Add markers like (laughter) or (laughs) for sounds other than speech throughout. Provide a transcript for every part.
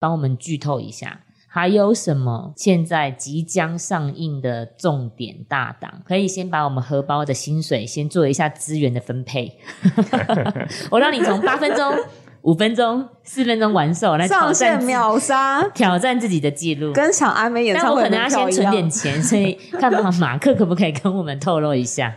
帮我们剧透一下，还有什么现在即将上映的重点大档？可以先把我们荷包的薪水先做一下资源的分配。(laughs) 我让你从八分钟、五分钟、四分钟完售来挑上线战秒杀，挑战自己的记录。跟抢阿美演但我可能要先存点钱，所以看马马克可不可以跟我们透露一下？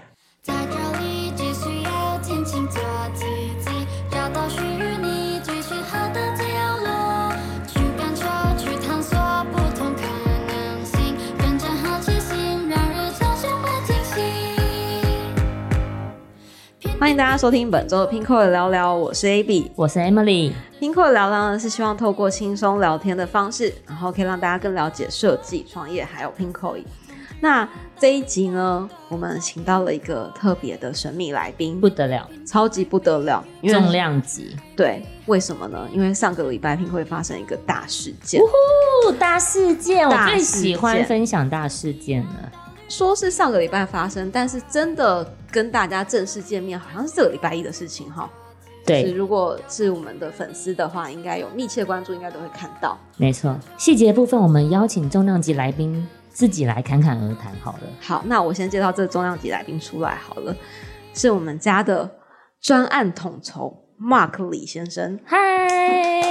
欢迎大家收听本周的 Pinko 的聊聊，我是 AB。我是 Emily，Pinko 的聊聊呢是希望透过轻松聊天的方式，然后可以让大家更了解设计、创业还有 Pinko。那这一集呢，我们请到了一个特别的神秘来宾，不得了，超级不得了，因为重量级，对，为什么呢？因为上个礼拜 Pinko 会发生一个大事件，哦，大事件，我最喜欢分享大事件了。说是上个礼拜发生，但是真的跟大家正式见面，好像是这个礼拜一的事情哈。是对，如果是我们的粉丝的话，应该有密切关注，应该都会看到。没错，细节部分我们邀请重量级来宾自己来侃侃而谈好了。好，那我先介绍这个重量级来宾出来好了，是我们家的专案统筹 Mark 李先生。嗨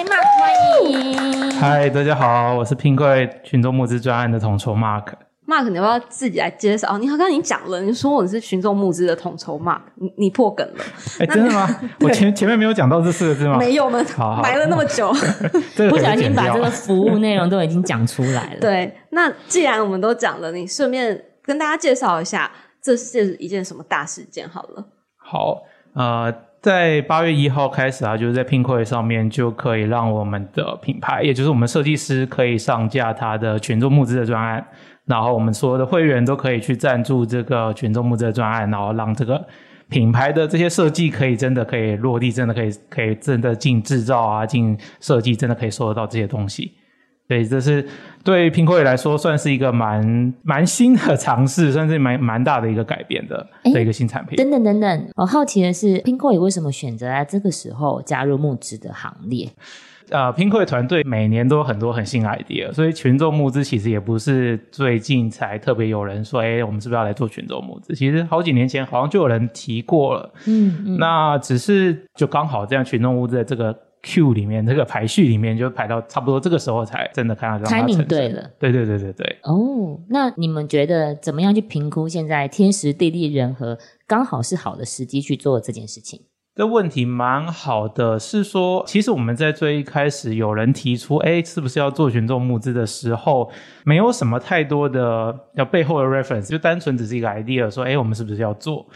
，Mark，欢迎。嗨，大家好，我是拼柜群众募资专案的统筹 Mark。Mark，你要不要自己来介绍？哦，你刚刚已经讲了，你说你是群众募资的统筹 Mark，你你破梗了，哎，真的吗？(laughs) 我前前面没有讲到这四个字吗？没有呢好，好埋了那么久。(laughs) 不小心把这个 (laughs) 服务内容都已经讲出来了。，对，那既然我们都讲了，你顺便跟大家介绍一下，这是一件什么大事件好了。好，呃，在八月一号开始啊，就是在拼柜上面就可以让我们的品牌，也就是我们设计师可以上架他的群众募资的专案，然后我们所有的会员都可以去赞助这个群众募资的专案，然后让这个品牌的这些设计可以真的可以落地，真的可以可以真的进制造啊，进设计，真的可以收得到这些东西。对，这是对拼柜来说算是一个蛮蛮新的尝试，算是蛮蛮大的一个改变的诶的一个新产品。等等等等，我好奇的是，Pinko 为什么选择在这个时候加入募资的行列？呃，拼会团队每年都有很多很新 idea，所以群众募资其实也不是最近才特别有人说，哎，我们是不是要来做群众募资？其实好几年前好像就有人提过了，嗯嗯，那只是就刚好这样群众募资的这个 Q 里面，这个排序里面就排到差不多这个时候才真的看到让它 timing 成真对了。对对对对对。哦，那你们觉得怎么样去评估现在天时地利人和，刚好是好的时机去做这件事情？这问题蛮好的，是说，其实我们在最一开始有人提出，哎，是不是要做群众募资的时候，没有什么太多的要背后的 reference，就单纯只是一个 idea，说，哎，我们是不是要做？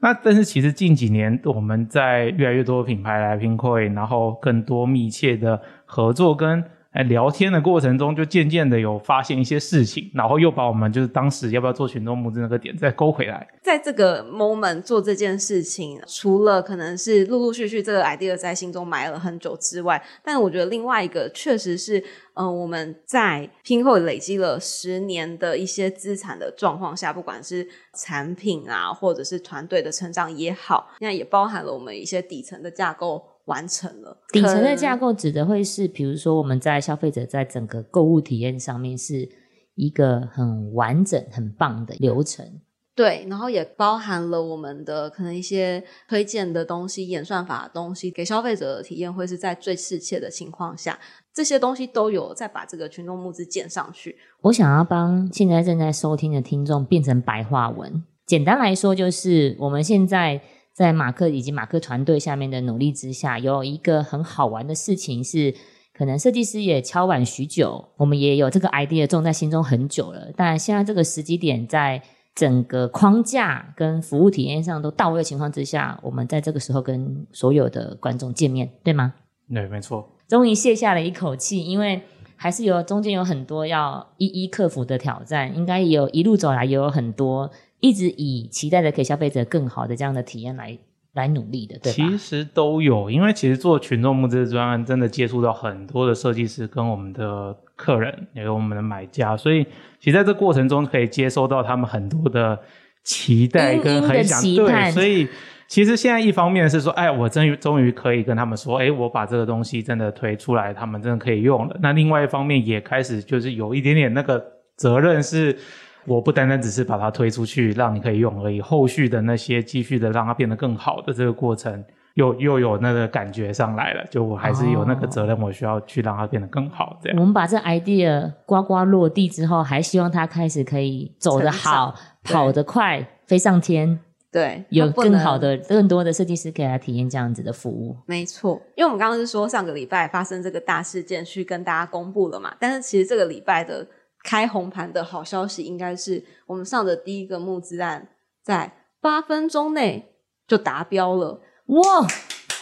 那但是其实近几年我们在越来越多的品牌来拼会，然后更多密切的合作跟哎聊天的过程中，就渐渐的有发现一些事情，然后又把我们就是当时要不要做群众募资那个点再勾回来。在这个 moment 做这件事情，除了可能是陆陆续续这个 idea 在心中埋了很久之外，但我觉得另外一个确实是，嗯、我们在拼后累积了十年的一些资产的状况下，不管是产品啊，或者是团队的成长也好，那也包含了我们一些底层的架构完成了。底层的架构指的会是，比如说我们在消费者在整个购物体验上面是一个很完整、很棒的流程。对，然后也包含了我们的可能一些推荐的东西、演算法的东西，给消费者的体验会是在最适切的情况下，这些东西都有再把这个群众募资建上去。我想要帮现在正在收听的听众变成白话文。简单来说，就是我们现在在马克以及马克团队下面的努力之下，有一个很好玩的事情是，可能设计师也敲碗许久，我们也有这个 idea 种在心中很久了。但现在这个时机点，在整个框架跟服务体验上都到位的情况之下，我们在这个时候跟所有的观众见面，对吗？对，没错。终于卸下了一口气，因为还是有中间有很多要一一克服的挑战，应该也有一路走来也有很多一直以期待着给消费者更好的这样的体验来来努力的，对吧？其实都有，因为其实做群众募资的专案，真的接触到很多的设计师跟我们的客人，也有我们的买家，所以其实在这过程中可以接收到他们很多的期待跟很想对，所以其实现在一方面是说，哎，我终于终于可以跟他们说，哎，我把这个东西真的推出来，他们真的可以用了。那另外一方面也开始就是有一点点那个责任是。我不单单只是把它推出去让你可以用而已，后续的那些继续的让它变得更好的这个过程，又又有那个感觉上来了，就我还是有那个责任，我需要去让它变得更好。这样，我们把这 idea 呱呱落地之后，还希望它开始可以走得好、跑得快、飞上天，对，有更好的、更多的设计师可以来体验这样子的服务。没错，因为我们刚刚是说上个礼拜发生这个大事件，去跟大家公布了嘛。但是其实这个礼拜的开红盘的好消息，应该是我们上的第一个募资案，在八分钟内就达标了。哇，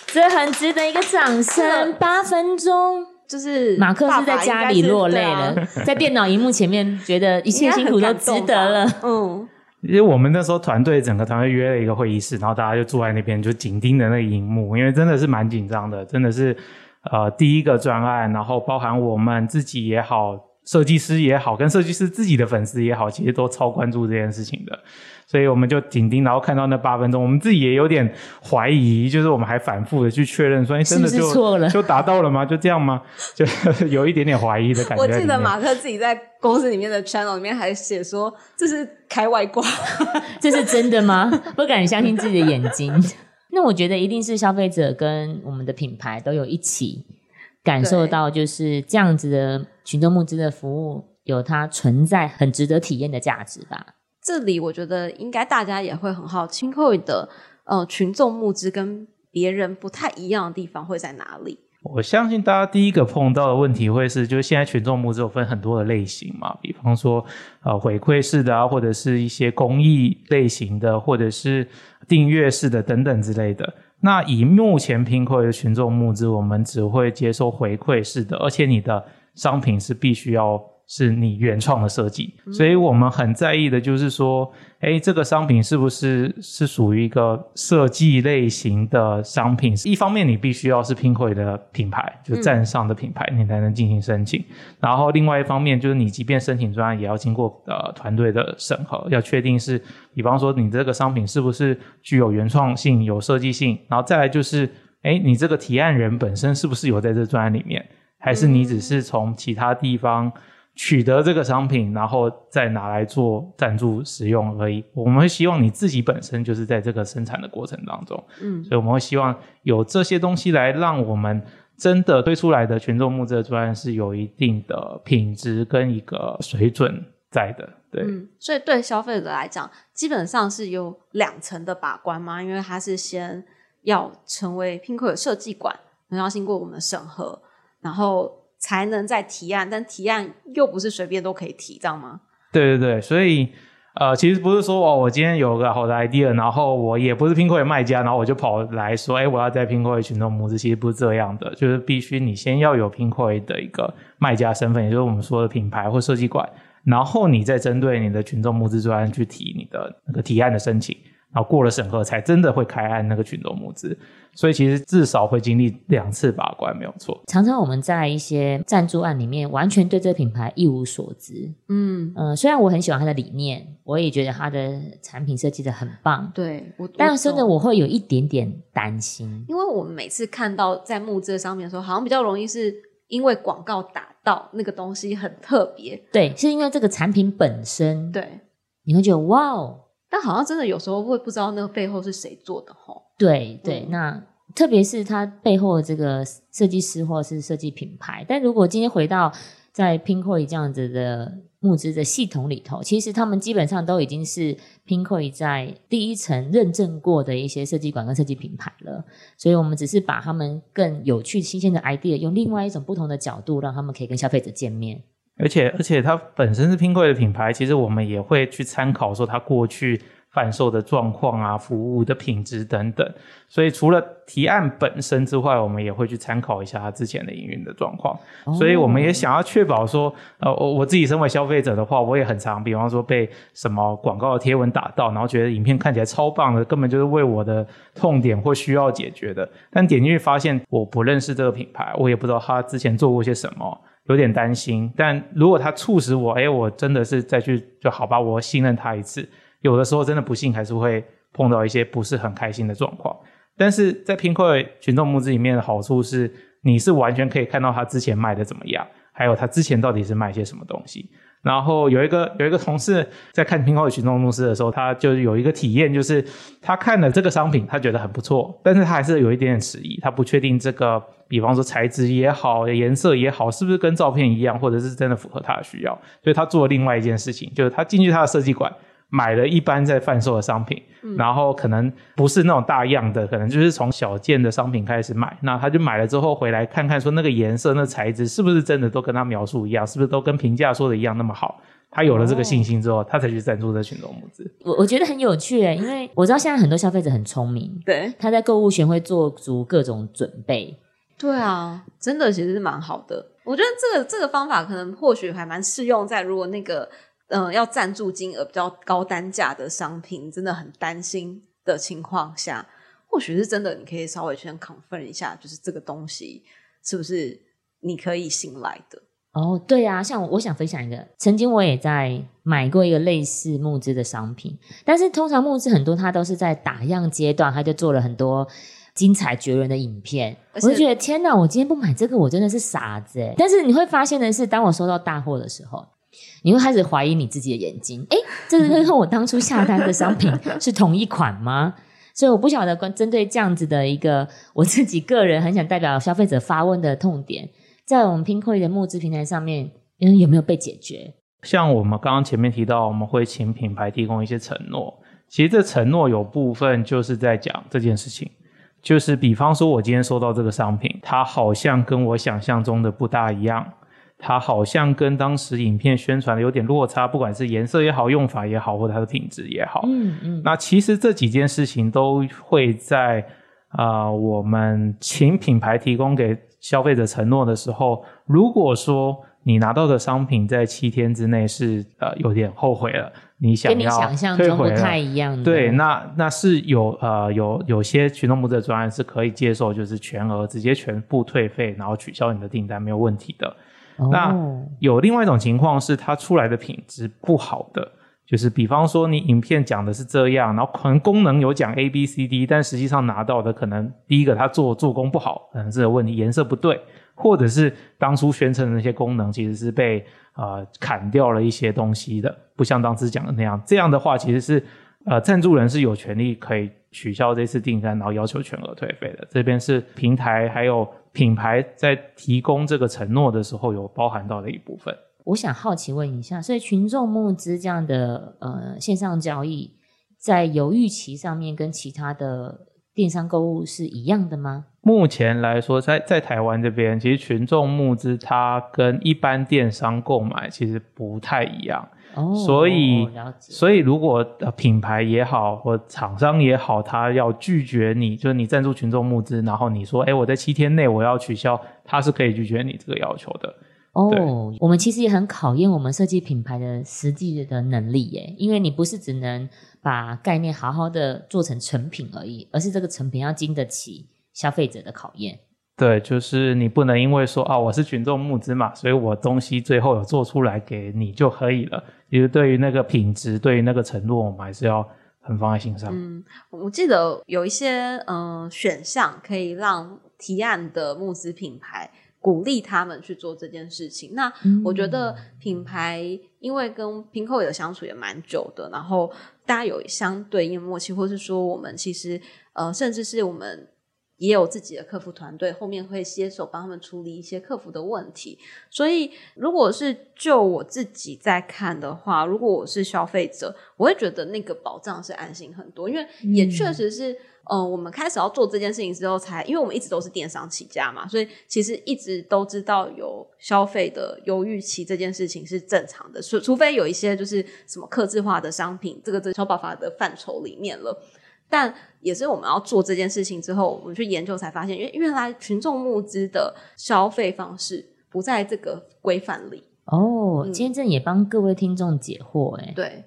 这很值得一个掌声！八分钟，就是马克是在家里落泪了，在电脑荧幕前面觉得一切辛苦都值得了嗯，因为我们那时候团队整个团队约了一个会议室，然后大家就坐在那边就紧盯着那个荧幕，因为真的是蛮紧张的，真的是呃第一个专案，然后包含我们自己也好，设计师也好，跟设计师自己的粉丝也好，其实都超关注这件事情的，所以我们就紧盯，然后看到那八分钟，我们自己也有点怀疑，就是我们还反复的去确认说，哎，真的是不就是错了就达到了吗？就这样吗？(laughs) 就有一点点怀疑的感觉我。记得马克自己在公司里面的 channel 里面还写说这是开外挂，(laughs) 这是真的吗？不敢相信自己的眼睛。(laughs) 那我觉得一定是消费者跟我们的品牌都有一起感受到，就是这样子的群众募资的服务有它存在很值得体验的价值吧。这里我觉得应该大家也会很好奇 c o 的呃群众募资跟别人不太一样的地方会在哪里？我相信大家第一个碰到的问题会是，就是现在群众募资有分很多的类型嘛，比方说呃回馈式的啊，或者是一些公益类型的，或者是订阅式的等等之类的。那以目前拼扣的群众募资，我们只会接受回馈式的，而且你的商品是必须要是你原创的设计，所以我们很在意的就是说，哎，这个商品是不是是属于一个设计类型的商品？一方面，你必须要是拼会的品牌，就站上的品牌，你才能进行申请。然后另外一方面，就是你即便申请专案，也要经过呃团队的审核，要确定是，比方说你这个商品是不是具有原创性、有设计性，然后再来就是，哎，你这个提案人本身是不是有在这专案里面，还是你只是从其他地方。取得这个商品，然后再拿来做赞助使用而已。我们会希望你自己本身就是在这个生产的过程当中，嗯，所以我们会希望有这些东西来让我们真的推出来的群众募资的专案是有一定的品质跟一个水准在的。对，嗯，所以对消费者来讲，基本上是有两层的把关嘛，因为它是先要成为 Pinko 的设计馆，然后要经过我们的审核，然后才能再提案，但提案又不是随便都可以提，这样吗？对对对，所以呃，其实不是说哦，我今天有个好的 idea，然后我也不是拼扣的卖家，然后我就跑来说，哎，我要在拼扣的群众募资，其实不是这样的，就是必须你先要有拼扣的一个卖家身份，也就是我们说的品牌或设计馆，然后你再针对你的群众募资专案去提你的那个提案的申请。然后过了审核，才真的会开案那个群众募资，所以其实至少会经历两次把关，没有错。常常我们在一些赞助案里面，完全对这个品牌一无所知。嗯，嗯、虽然我很喜欢它的理念，我也觉得它的产品设计的很棒，对我，但是呢，懂我会有一点点担心。因为我们每次看到在募资的商品的时候，好像比较容易是因为广告打到那个东西很特别，对，是因为这个产品本身，对，你会觉得哇哦，但好像真的有时候会不知道那个背后是谁做的吼。对对，嗯那特别是它背后的这个设计师或是设计品牌。但如果今天回到在 Pinkoi 这样子的募资的系统里头，其实他们基本上都已经是 Pinkoi 在第一层认证过的一些设计馆跟设计品牌了。所以我们只是把他们更有趣、新鲜的 idea，用另外一种不同的角度，让他们可以跟消费者见面。而且而且它本身是拼柜的品牌，其实我们也会去参考说它过去贩售的状况啊、服务的品质等等。所以除了提案本身之外，我们也会去参考一下它之前的营运的状况。所以我们也想要确保说，呃，我我自己身为消费者的话，我也很常，比方说被什么广告的贴文打到，然后觉得影片看起来超棒的，根本就是为我的痛点或需要解决的，但点进去发现我不认识这个品牌，我也不知道他之前做过些什么。有点担心，但如果他促使我，哎，我真的是再去就好吧，我信任他一次。有的时候真的不幸还是会碰到一些不是很开心的状况。但是在拼客群众募资里面的好处是，你是完全可以看到他之前卖的怎么样，还有他之前到底是卖些什么东西。然后有一个有一个同事在看拼后群众募资的时候，他就有一个体验，就是他看了这个商品，他觉得很不错，但是他还是有一点点迟疑，他不确定这个，比方说材质也好，颜色也好，是不是跟照片一样，或者是真的符合他的需要，所以他做了另外一件事情，就是他进去他的设计馆。买了一般在贩售的商品，然后可能不是那种大样的，可能就是从小件的商品开始买。那他就买了之后回来看看，说那个颜色、那材质是不是真的都跟他描述一样，是不是都跟评价说的一样那么好？他有了这个信心之后，他才去赞助这群众募资。我我觉得很有趣，因为我知道现在很多消费者很聪明，对，他在购物前会做足各种准备。对啊，真的其实是蛮好的。我觉得这个这个方法可能或许还蛮适用在如果那个。嗯，要赞助金额比较高单价的商品，真的很担心的情况下，或许是真的，你可以稍微先 confirm 一下，就是这个东西是不是你可以信赖的。哦，对啊，像我想分享一个，曾经我也在买过一个类似募资的商品，但是通常募资很多，它都是在打样阶段，他就做了很多精彩绝伦的影片，我就觉得天哪，我今天不买这个，我真的是傻子哎。但是你会发现的是，当我收到大货的时候。你会开始怀疑你自己的眼睛，哎，这是跟我当初下单的商品 (laughs) 是同一款吗？所以我不晓得，关针对这样子的一个我自己个人很想代表消费者发问的痛点，在我们拼购的募资平台上面，嗯，有没有被解决？像我们刚刚前面提到，我们会请品牌提供一些承诺，其实这承诺有部分就是在讲这件事情，就是比方说，我今天收到这个商品，它好像跟我想象中的不大一样。它好像跟当时影片宣传的有点落差，不管是颜色也好，用法也好，或者它的品质也好。嗯嗯。那其实这几件事情都会在啊，我们请品牌提供给消费者承诺的时候，如果说你拿到的商品在七天之内是呃有点后悔了，你想要退回太一样。对，那那是有呃有有些群众募资的专案是可以接受，就是全额直接全部退费，然后取消你的订单没有问题的。那有另外一种情况是，它出来的品质不好的，就是比方说你影片讲的是这样，然后可能功能有讲 A B C D，但实际上拿到的可能第一个它做做工不好，可能是有问题，颜色不对，或者是当初宣称的那些功能其实是被呃砍掉了一些东西的，不像当时讲的那样。这样的话，其实是呃赞助人是有权利可以取消这次订单，然后要求全额退费的。这边是平台还有。品牌在提供这个承诺的时候，有包含到的一部分。我想好奇问一下，所以群众募资这样的呃线上交易，在犹豫期上面跟其他的电商购物是一样的吗？目前来说，在在台湾这边，其实群众募资它跟一般电商购买其实不太一样。所以，所以如果品牌也好，或厂商也好，他要拒绝你，就是你赞助群众募资，然后你说，哎，我在七天内我要取消，他是可以拒绝你这个要求的。哦，我们其实也很考验我们设计品牌的实际的能力耶，因为你不是只能把概念好好的做成成品而已，而是这个成品要经得起消费者的考验。对，就是你不能因为说啊，我是群众募资嘛，所以我东西最后有做出来给你就可以了。其实对于那个品质，对于那个承诺，我们还是要很放在心上。嗯，我记得有一些嗯选项可以让提案的募资品牌鼓励他们去做这件事情。那我觉得品牌因为跟拼扣的相处也蛮久的，然后大家有相对应默契，或是说我们其实呃，甚至是我们。也有自己的客服团队，后面会携手帮他们处理一些客服的问题。所以，如果是就我自己在看的话，如果我是消费者，我会觉得那个保障是安心很多，因为也确实是，嗯，我们开始要做这件事情之后，才因为我们一直都是电商起家嘛，所以其实一直都知道有消费的犹豫期这件事情是正常的，除除非有一些就是什么克制化的商品，这个在消保法的范畴里面了。但也是我们要做这件事情之后，我们去研究才发现，因为原来群众募资的消费方式不在这个规范里。哦，今天这也帮各位听众解惑，哎，对，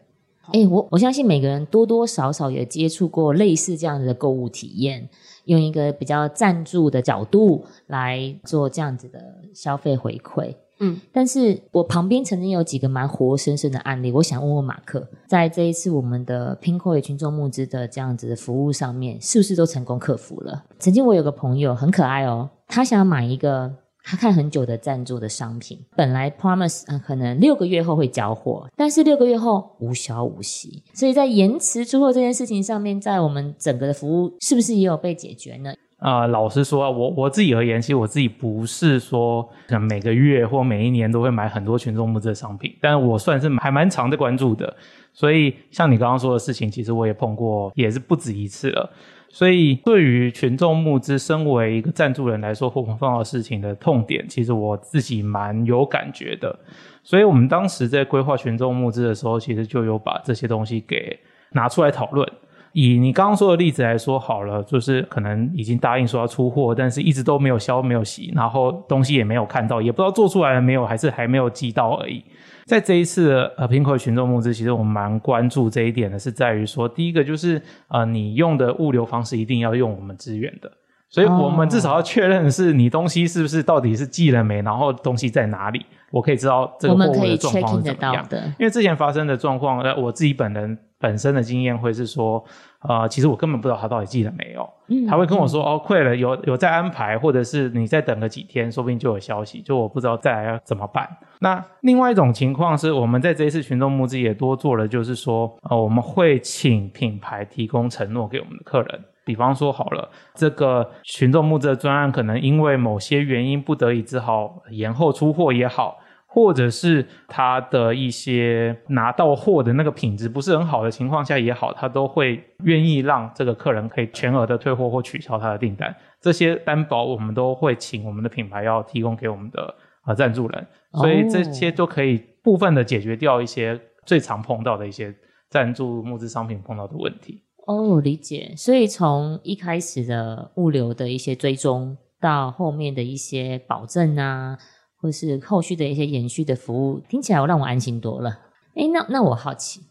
哎，我我相信每个人多多少少也接触过类似这样子的购物体验，用一个比较赞助的角度来做这样子的消费回馈。嗯，但是我旁边曾经有几个蛮活生生的案例，我想问问马克，在这一次我们的 Pinko 群众募资的这样子的服务上面，是不是都成功克服了？曾经我有个朋友很可爱哦，他想买一个他看很久的赞助的商品，本来 promise、可能六个月后会交货，但是六个月后无消无息，所以在延迟出货这件事情上面，在我们整个的服务是不是也有被解决呢？啊、老实说啊，我我自己而言，其实我自己不是说可能每个月或每一年都会买很多群众募资的商品，但我算是还蛮常在关注的。所以像你刚刚说的事情，其实我也碰过，也是不止一次了。所以对于群众募资，身为一个赞助人来说，或碰到事情的痛点，其实我自己蛮有感觉的。所以我们当时在规划群众募资的时候，其实就有把这些东西给拿出来讨论。以你刚刚说的例子来说好了，就是可能已经答应说要出货，但是一直都没有消没有洗，然后东西也没有看到，也不知道做出来了没有，还是还没有寄到而已。在这一次的呃平口群众募资，其实我们蛮关注这一点的，是在于说，第一个就是呃你用的物流方式一定要用我们支援的，所以我们至少要确认是你东西是不是到底是寄了没，然后东西在哪里，我可以知道这个货物的状况是怎么样。的。因为之前发生的状况，呃，我自己本人本身的经验会是说，呃，其实我根本不知道他到底寄了没有，嗯他会跟我说，哦，快了，有有在安排，或者是你再等个几天，说不定就有消息，就我不知道再来要怎么办。那另外一种情况是，我们在这一次群众募资也多做了，就是说，呃，我们会请品牌提供承诺给我们的客人。比方说好了，这个群众募资的专案可能因为某些原因不得已只好延后出货也好，或者是他的一些拿到货的那个品质不是很好的情况下也好，他都会愿意让这个客人可以全额的退货或取消他的订单。这些担保我们都会请我们的品牌要提供给我们的呃赞助人，所以这些都可以部分的解决掉一些最常碰到的一些赞助募资商品碰到的问题。哦，理解。所以从一开始的物流的一些追踪，到后面的一些保证啊，或是后续的一些延续的服务，听起来我让我安心多了。诶，那那我好奇，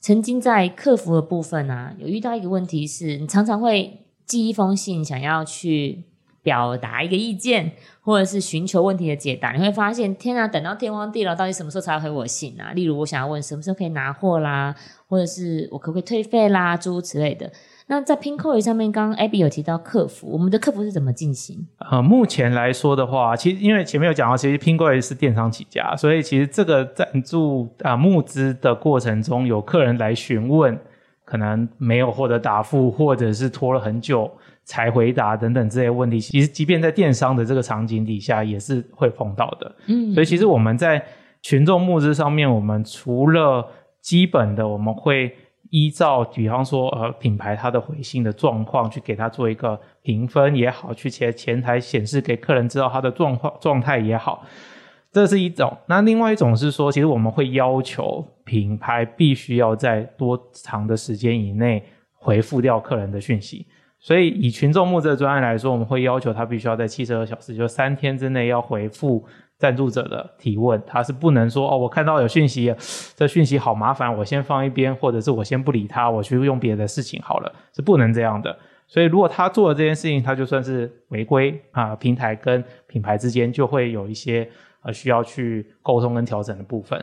曾经在客服的部分啊，有遇到一个问题是，你常常会寄一封信，想要去表达一个意见，或者是寻求问题的解答，你会发现，天啊，等到天荒地老，到底什么时候才回我信啊？例如，我想要问什么时候可以拿货啦，或者是我可不可以退费啦，诸如此类的。那在 Pinko 上面，刚刚 Abby 有提到客服，我们的客服是怎么进行？呃，目前来说的话，其实因为前面有讲到，其实拼购也是电商起家，所以其实这个赞助啊、募资的过程中，有客人来询问，可能没有获得答复，或者是拖了很久才回答等等这些问题，其实即便在电商的这个场景底下，也是会碰到的。嗯所以其实我们在群众募资上面，我们除了基本的，我们会依照比方说呃品牌它的回信的状况去给它做一个评分也好，去前前台显示给客人知道它的状况状态也好，这是一种。那另外一种是说，其实我们会要求品牌必须要在多长的时间以内回复掉客人的讯息。所以以群众募资的专案来说，我们会要求他必须要在七十二小时，就三天之内要回复赞助者的提问。他是不能说哦，我看到有讯息，这讯息好麻烦，我先放一边，或者是我先不理他，我去用别的事情好了，是不能这样的。所以如果他做了这件事情，他就算是违规啊，平台跟品牌之间就会有一些呃需要去沟通跟调整的部分。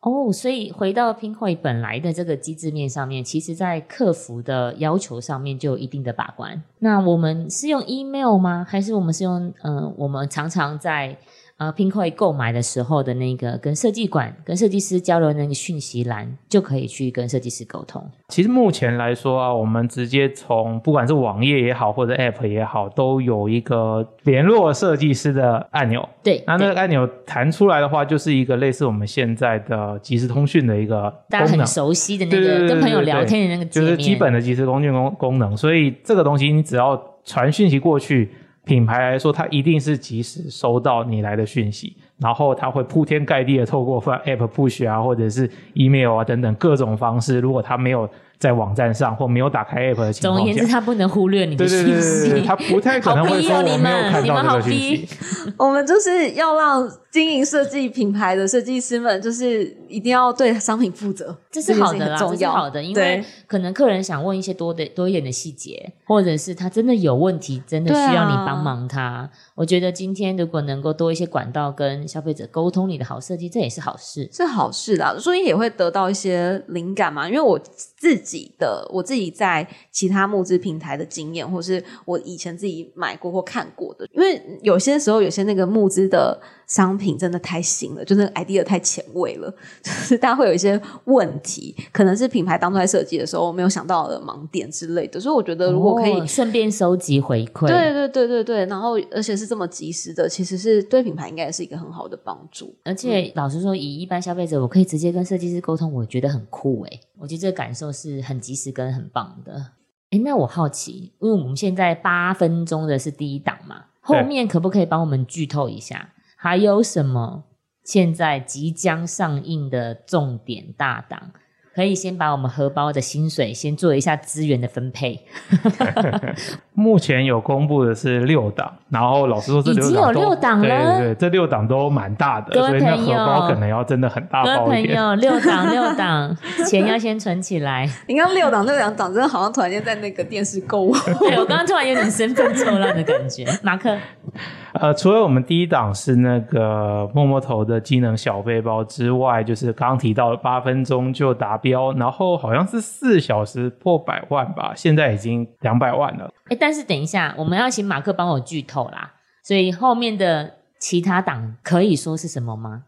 哦，所以回到 Pinko 本来的这个机制面上面，其实在客服的要求上面就有一定的把关。那我们是用 email 吗？还是我们是用呃，我们常常在呃 Pinko 购买的时候的那个跟设计馆、跟设计师交流的那个讯息栏，就可以去跟设计师沟通。其实目前来说啊，我们直接从不管是网页也好，或者 App 也好，都有一个联络设计师的按钮。对，那那个按钮弹出来的话，就是一个类似我们现在的即时通讯的一个大家很。熟悉的那个跟朋友聊天的那个就是基本的即时通讯功功能，所以这个东西你只要传讯息过去，品牌来说它一定是及时收到你来的讯息，然后它会铺天盖地的透过发 App push 啊，或者是 email 啊等等各种方式，如果它没有在网站上或没有打开 App 的情况总而言之，，他不能忽略你的讯对对对对对，息。他不太可能会没有看你们你们好到这个讯逼息。(laughs) 我们就是要让经营设计品牌的设计师们，就是一定要对商品负责，这是好的啦。这是好的，因为可能客人想问一些多的多一点的细节，或者是他真的有问题，真的需要你帮忙他。我觉得今天如果能够多一些管道跟消费者沟通你的好设计，这也是好事。是好事啦，所以也会得到一些灵感嘛。因为我自己己的我自己在其他募资平台的经验，或是我以前自己买过或看过的，因为有些时候有些那个募资的商品真的太新了，就那个 idea 太前卫了，(laughs) 就是大家会有一些问题，可能是品牌当初在设计的时候没有想到的盲点之类的。所以我觉得如果可以哦顺便收集回馈，对对对对对，然后而且是这么及时的，其实是对品牌应该也是一个很好的帮助。而且老实说，以一般消费者，我可以直接跟设计师沟通，我觉得很酷诶。我觉得这个感受是很及时跟很棒的。诶，那我好奇，因为我们现在八分钟的是第一档嘛，后面可不可以帮我们剧透一下，还有什么现在即将上映的重点大档？可以先把我们荷包的薪水先做一下资源的分配。(laughs) 目前有公布的是六档，然后老师说，这已经有六档对对对，这六档都蛮大的，所以那荷包可能要真的很大包一点。朋友，(laughs) 六档六档，钱要先存起来。你看六档六两档，真的好像突然间在那个电视购物。对我刚刚突然有点身份错乱的感觉。马克，呃，除了我们第一档是那个摸摸头的机能小背包之外，就是刚刚提到的八分钟就达标，然后好像是四小时破百万吧，现在已经两百万了。哎，但是等一下，我们要请马克帮我剧透啦，所以后面的其他档可以说是什么吗？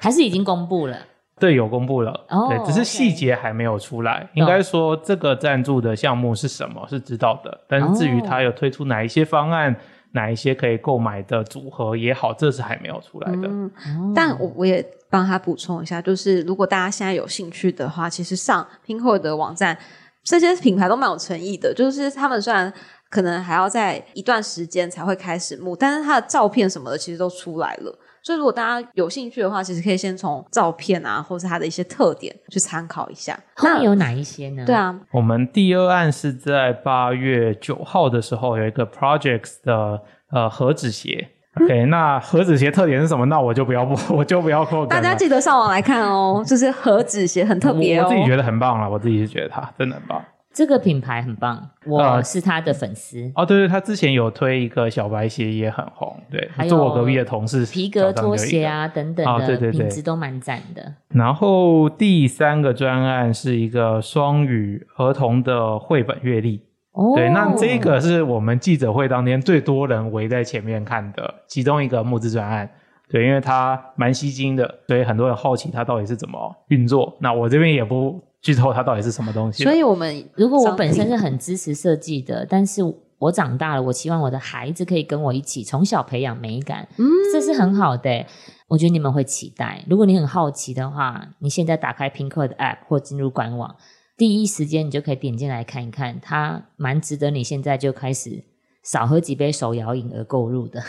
还是已经公布了？(laughs) 对，有公布了，只是细节还没有出来。应该说这个赞助的项目是什么是知道的，但是至于哦它有推出哪一些方案、哪一些可以购买的组合也好，这是还没有出来的。嗯，哦但我我也帮他补充一下，就是如果大家现在有兴趣的话，其实上 Pinko 的网站，这些品牌都蛮有诚意的。就是他们虽然可能还要在一段时间才会开始募，但是他的照片什么的其实都出来了。所以如果大家有兴趣的话，其实可以先从照片啊，或是它的一些特点去参考一下。那有哪一些呢？对，啊，我们第二案是在八月九号的时候有一个 Projects 的呃盒子鞋。OK，那盒子鞋特点是什么？那我就不要不，(laughs) 我就不要扣。大家记得上网来看哦，就是盒子鞋很特别哦。我我自己觉得很棒了，我自己是觉得它真的很棒。这个品牌很棒，我呃是他的粉丝。哦，对对，他之前有推一个小白鞋也很红，对还，有坐我隔壁的同事皮革拖鞋。啊等等的哦对对对品质都蛮赞的。然后第三个专案是一个双语儿童的绘本阅历，哦，对，那这个是我们记者会当天最多人围在前面看的其中一个募资专案。对，因为它蛮吸睛的，所以很多人好奇它到底是怎么运作。那我这边也不剧透它到底是什么东西。所以我们如果我本身是很支持设计的，但是我长大了，我希望我的孩子可以跟我一起从小培养美感，嗯这是很好的欸、我觉得你们会期待。如果你很好奇的话，你现在打开 Pinko 的 App 或进入官网，第一时间你就可以点进来看一看，它蛮值得你现在就开始少喝几杯手摇饮而购入的。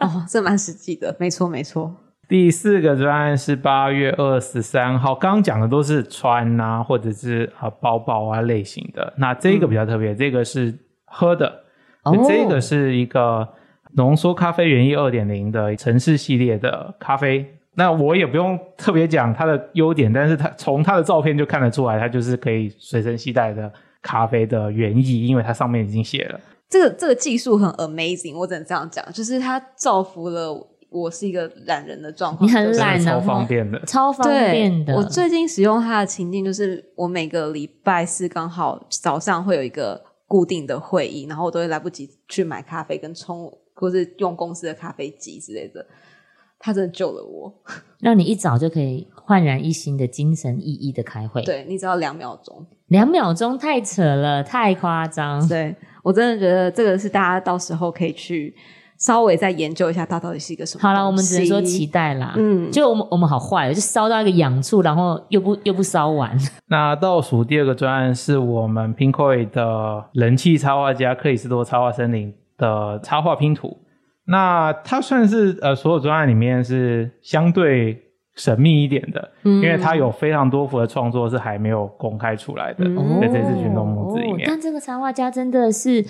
哦，这蛮实际的，没错没错。第四个专案是八月二十三号，刚刚讲的都是穿啊，或者是啊包包啊类型的。那这个比较特别，这个是喝的，哦这个是一个浓缩咖啡原液二点零的城市系列的咖啡。那我也不用特别讲它的优点，但是它从它的照片就看得出来，它就是可以随身携带的咖啡的原意，因为它上面已经写了。这个这个技术很 amazing，我只能这样讲，就是它造福了我是一个懒人的状况。你很就是懒超方便的。超方便的。我最近使用它的情境就是，我每个礼拜四刚好早上会有一个固定的会议，然后我都会来不及去买咖啡跟冲，或是用公司的咖啡机之类的。它真的救了我。让你一早就可以焕然一新的精神奕奕的开会。，对你只要两秒钟。两秒钟太扯了，太夸张。对我真的觉得这个是大家到时候可以去稍微再研究一下，它到底是一个什么。好了，我们只能说期。待啦。嗯就我们我们好坏哦，就烧到一个痒处，然后又不又不烧完。(laughs) 那倒数第二个专案是我们 Pinkoi 的人气插画家克里斯多插画森林的插画拼图。那它算是呃所有专案里面是相对神秘一点的，嗯因为它有非常多幅的创作是还没有公开出来的，嗯在这次群众募资里哦面。但这个插画家真的是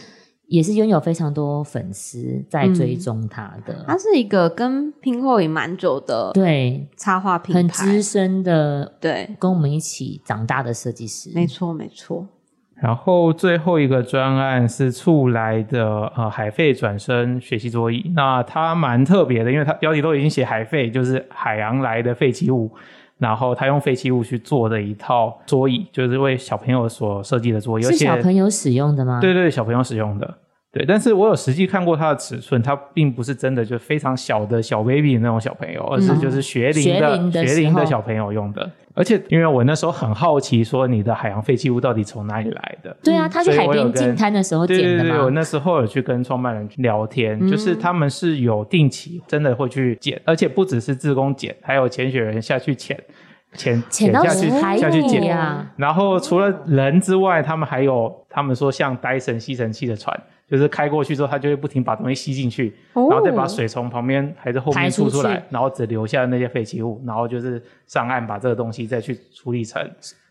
也是拥有非常多粉丝在追踪他的，他是一个跟拼后也蛮久的对，插画品牌，很资深的，对，跟我们一起长大的设计师。没错没错，然后最后一个专案是促来的呃海费转身学习桌椅，那它蛮特别的，因为它标题都已经写海费，就是海洋来的废弃物，然后他用废弃物去做的一套桌椅，就是为小朋友所设计的桌椅，而是小朋友使用的吗？对对，小朋友使用的。对，但是我有实际看过它的尺寸，它并不是真的就非常小的小 baby 那种小朋友，而是就是学龄的、的学龄的小朋友用的。而且因为我那时候很好奇，说你的海洋废弃物到底从哪里来的？对啊，他去海边我有跟进滩的时候捡的对对对，我？那时候有去跟创办人聊天，嗯就是他们是有定期真的会去捡，而且不只是自工捡，还有潜水人下去潜。潜潜到下去下去捡呀然后除了人之外，他们还有他们说像呆神吸尘器的船，就是开过去之后，它就会不停把东西吸进去，哦然后再把水从旁边还是后面吐出来，然后只留下那些废弃物，然后就是上岸把这个东西再去处理成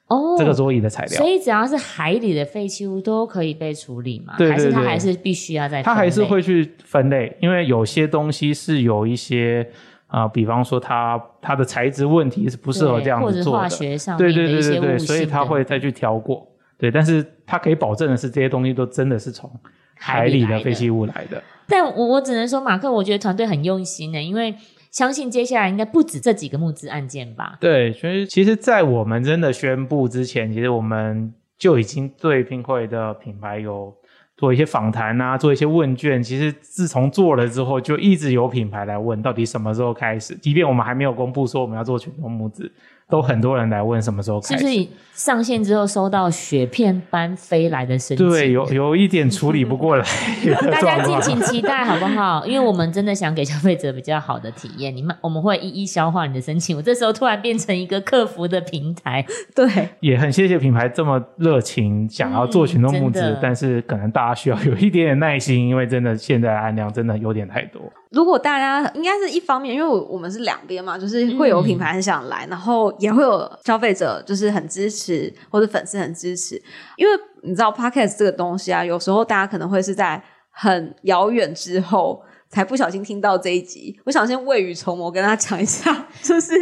哦，这个桌椅的材料所。以只要是海里的废弃物都可以被处理嘛？对对还是它对还是必须要在？它还是会去分类，因为有些东西是有一些啊、呃比方说它它的材质问题是不适合这样或者化子做的，学上对面的一些对对对对，所以它会再去挑过。对，但是它可以保证的是，这些东西都真的是从海里的废弃物来的。但我我只能说，马克，我觉得团队很用心的，因为相信接下来应该不止这几个募资案件吧？对，所以其实，在我们真的宣布之前，其实我们就已经对拼会的品牌有做一些访谈啊，做一些问卷。其实自从做了之后，就一直有品牌来问到底什么时候开始，即便我们还没有公布说我们要做群众募资，都很多人来问什么时候开始。是不是上线之后收到雪片般飞来的申请？对，有有一点处理不过来 (laughs) 大家。敬请期待好不好？因为我们真的想给消费者比较好的体验，你们我们会一一消化你的申请。我这时候突然变成一个客服的平台，对，也很谢谢品牌这么热情，想要做群众募资，嗯但是可能大家需要有一点点耐心，因为真的现在的案量真的有点太多。如果大家应该是一方面，因为我们是两边嘛，就是会有品牌很想来，然后也会有消费者就是很支持，或者粉丝很支持。因为你知道 podcast 这个东西啊，有时候大家可能会是在很遥远之后才不小心听到这一集。我想先未雨绸缪，跟他讲一下，(laughs) 就是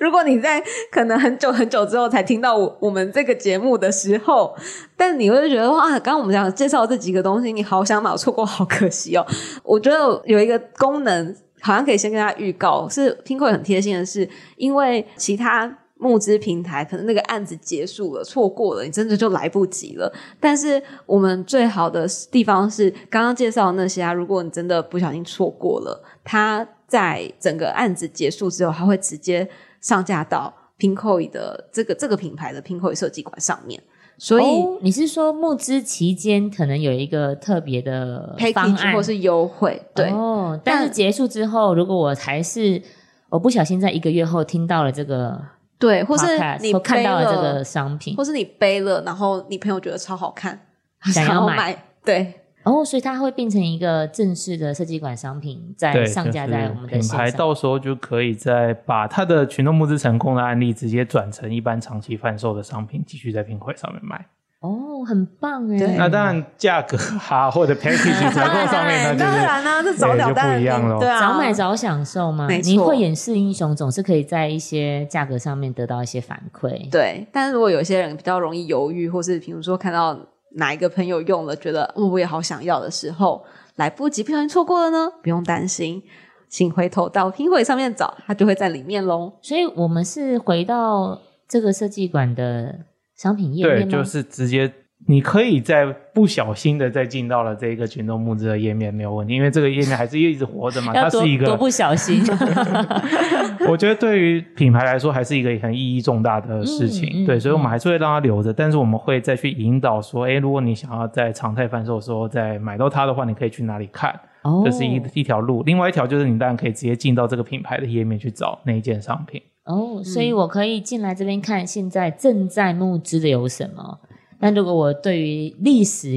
如果你在可能很久很久之后才听到我我们这个节目的时候，但你会觉得哇，刚刚我们讲介绍这几个东西，你好想买，错过好可惜哦。我觉得有一个功能，好像可以先跟大家预告，是拼会很贴心的是，因为其他。募资平台可能那个案子结束了，错过了，你真的就来不及了。但是我们最好的地方是刚刚介绍的那些啊，如果你真的不小心错过了，它在整个案子结束之后，它会直接上架到 Pinkoi 的这个这个品牌的 Pinkoi 设计馆上面。所以、哦你是说募资期间可能有一个特别的方案，或是优惠，对，哦，但是结束之后，如果我还是我不小心在一个月后听到了这个对，或是你背到了这个商品。或，是你背了，然后你朋友觉得超好看，想要买要买，对，哦，所以它会变成一个正式的设计馆商品，在，上架在我们的品牌，到时候就可以再把它的群众募资成功的案例直接转成一般长期贩售的商品，继续在品牌上面卖。哦，很棒哎！那当然，价格啊或者 package (laughs) 折扣上面呢，就当是然啦，这早鸟当然不一样咯对啊，早买早享受嘛？没错你慧眼识英雄，总是可以在一些价格上面得到一些反馈。对。但是如果有些人比较容易犹豫，或是比如说看到哪一个朋友用了，觉得哦我也好想要的时候，来不及，不小心错过了呢，不用担心，请回头到拼会上面找，它就会在里面喽。所以我们是回到这个设计馆的商品页对，面对？就是直接你可以在不小心的再进到了这个群众募资的页面没有问题，因为这个页面还是一直活着嘛，(laughs) 它是一个多不小心。(laughs) (laughs) 我觉得对于品牌来说，还是一个很意义重大的事情。对，所以我们嗯还是会让它留着，但是我们会再去引导说，哎，如果你想要在常态贩售的时候再买到它的话，你可以去哪里看？哦，这是一一条路。另外一条就是你当然可以直接进到这个品牌的页面去找那一件商品。哦，所以我可以进来这边看现在正在募资的有什么。但如果我对于历史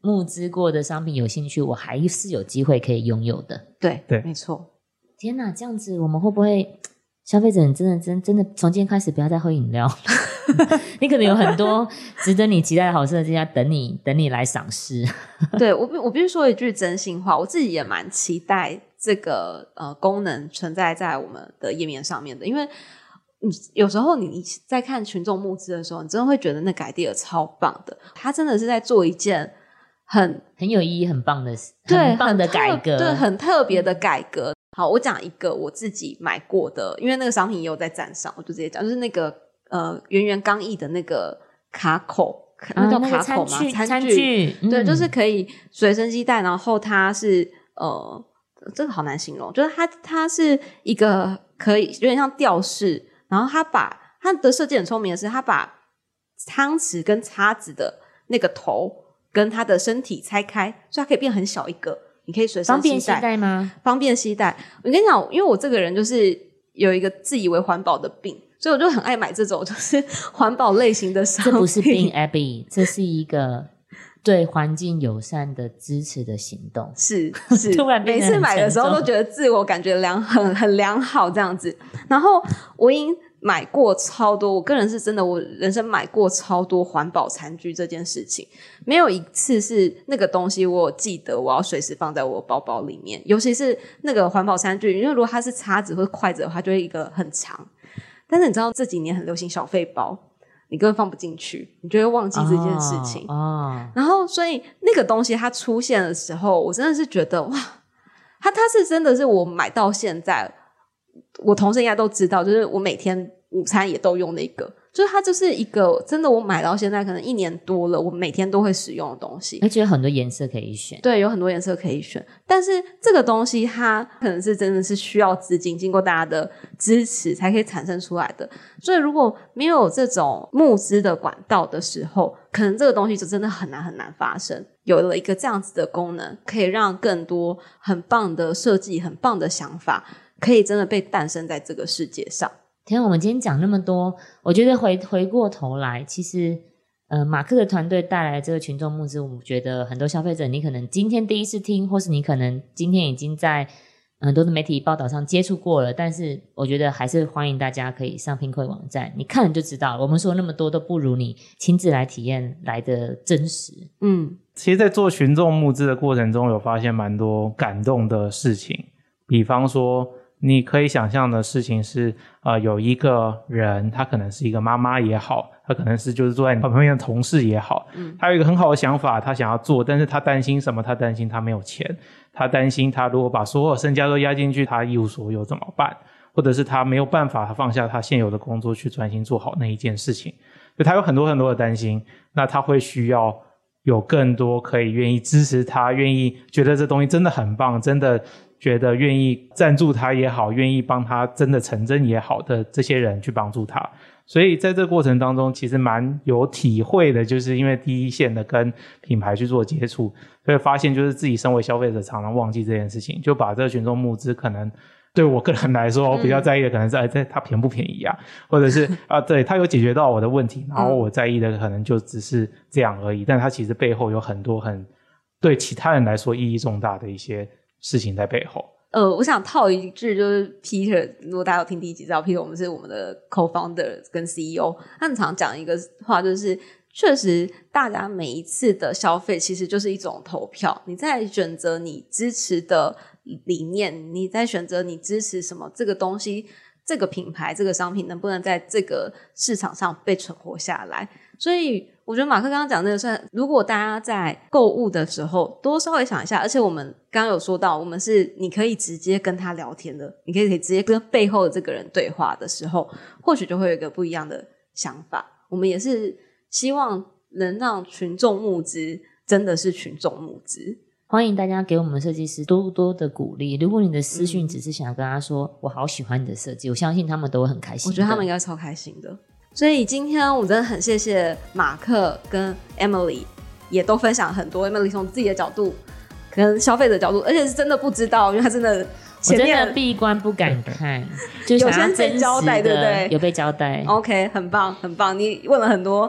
募资过的商品有兴趣，我还是有机会可以拥有的。对对没错。天哪，这样子我们会不会消费者，你真的真真的从今天开始不要再喝饮料，(laughs) 你可能有很多值得你期待的好设计在等你等你来赏识。(laughs) 对我必我必须说一句真心话，我自己也蛮期待这个呃功能存在在我们的页面上面的，因为你有时候你你在看群众募资的时候，你真的会觉得那改 idea 超棒的，他真的是在做一件很很有意义、很棒的事，很棒的改革，对，很特别的改革。好，我讲一个我自己买过的，因为那个商品也有在站上，我就直接讲，就是那个呃圆圆刚毅的那个卡口，啊那叫卡口吗？餐具餐具，具，对，嗯就是可以随身携带，然后它是呃，这个好难形容，就是它它是一个可以有点像吊饰，然后他把他的设计很聪明的是，他把汤匙跟叉子的那个头跟他的身体拆开，所以它可以变很小一个，你可以随身方便携携带，吗？方便携带。我跟你讲，因为我这个人就是有一个自以为环保的病，所以我就很爱买这种就是 (laughs) 环保类型的商这。不是病，Abby，这是一个对环境友善的支持的行动。是是，(laughs) 突然每次买的时候都重觉得自我感觉良很很良好这样子。然后我已经买过超多，我个人是真的，我人生买过超多环保餐具这件事情，没有一次是那个东西我有记得我要随时放在我包包里面，尤其是那个环保餐具，因为如果它是叉子或筷子的话，就会一个很长。但是你知道这几年很流行小费包，你根本放不进去，你就会忘记这件事情。哦，哦然后，所以那个东西它出现的时候，我真的是觉得哇，它它是真的是我买到现在，我同事应该都知道，就是我每天午餐也都用那个，就是它就是一个真的我买到现在可能一年多了，我每天都会使用的东西。而且有很多颜色可以选。对，有很多颜色可以选，但是这个东西它可能是真的是需要资金，经过大家的支持才可以产生出来的。所以如果没有这种募资的管道的时候，可能这个东西就真的很难很难发生。有了一个这样子的功能，可以让更多很棒的设计、很棒的想法，可以真的被诞生在这个世界上。天啊，我们今天讲那么多，我觉得回回过头来，其实呃，马克的团队带来这个群众募资，我觉得很多消费者，你可能今天第一次听，或是你可能今天已经在很多的媒体报道上接触过了，但是我觉得还是欢迎大家可以上 Pinkoi 网站，你看了就知道了。我们说那么多都不如你亲自来体验来的真实。嗯，其实，在做群众募资的过程中，有发现蛮多感动的事情。比方说，你可以想象的事情是，呃，有一个人，他可能是一个妈妈也好，他可能是就是坐在你旁边的同事也好，嗯他有一个很好的想法，他想要做，但是他担心什么？他担心他没有钱，他担心他如果把所有身家都压进去，他一无所有怎么办？或者是他没有办法，他放下他现有的工作去专心做好那一件事情，就他有很多很多的担心，那他会需要有更多可以愿意支持他，愿意觉得这东西真的很棒，真的觉得愿意赞助他也好，愿意帮他真的成真也好的这些人去帮助他。所以在这个过程当中，其实蛮有体会的，就是因为第一线的跟品牌去做接触，所以发现就是自己身为消费者常常忘记这件事情，就把这个群众募资可能。对我个人来说，我比较在意的可能是哎，这它便不便宜啊，或者是啊，对它有解决到我的问题，然后我在意的可能就只是这样而已，但它其实背后有很多很对其他人来说意义重大的一些事情在背后。呃，我想套一句，就是 Peter，如果大家有听第一集知道，Peter 我们是我们的 co-founder 跟 CEO，他很常讲一个话，就是确实大家每一次的消费其实就是一种投票，你在选择你支持的理念，你在选择你支持什么这个东西。这个品牌、这个商品能不能在这个市场上被存活下来？所以我觉得马克刚刚讲那个算，如果大家在购物的时候多稍微想一下，而且我们刚刚有说到，我们是你可以直接跟他聊天的，你可以可以直接跟背后的这个人对话的时候，或许就会有一个不一样的想法。我们也是希望能让群众募资真的是群众募资。欢迎大家给我们设计师多多的鼓励。如果你的私嗯讯只是想跟他说、我好喜欢你的设计，我相信他们都会很开心。我觉得他们应该超开心的。所以今天我真的很谢谢马克跟 Emily，也都分享很多 Emily 从自己的角度跟消费者角度，而且是真的不知道，因为他真的我真前面的闭关不敢看，就有先被交代对不对有被交代。OK 很棒很棒，你问了很多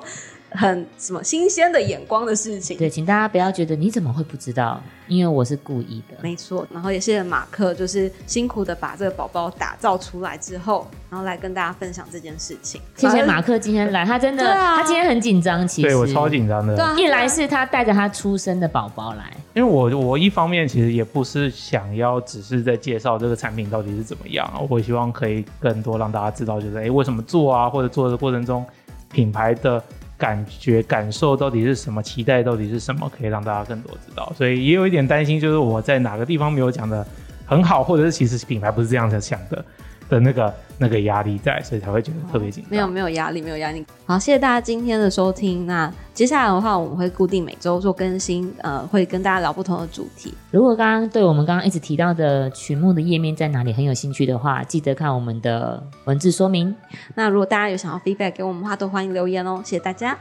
很什么新鲜的眼光的事情。对，请大家不要觉得你怎么会不知道，因为我是故意的。没错，然后也谢谢马克，就是辛苦的把这个宝宝打造出来之后，然后来跟大家分享这件事情。谢谢马克今天来，他真的，啊他今天很紧张，其实对我超紧张的。对啊，一来是他带着他出生的宝宝来，因为我我一方面其实也不是想要只是在介绍这个产品到底是怎么样啊，我希望可以更多让大家知道，就是哎、诶为什么做啊，或者做的过程中品牌的感觉感受到底是什么，期待到底是什么，可以让大家更多知道。所以也有一点担心，就是我在哪个地方没有讲的很好，或者是其实品牌不是这样子想的的那个那个压力在，所以才会觉得特别紧张。没有没有压力，没有压力。好，谢谢大家今天的收听。那接下来的话，我们会固定每周做更新，呃，会跟大家聊不同的主题。如果刚刚对我们刚刚一直提到的曲目的页面在哪里很有兴趣的话，记得看我们的文字说明。那如果大家有想要 feedback 给我们的话，都欢迎留言哦。谢谢大家。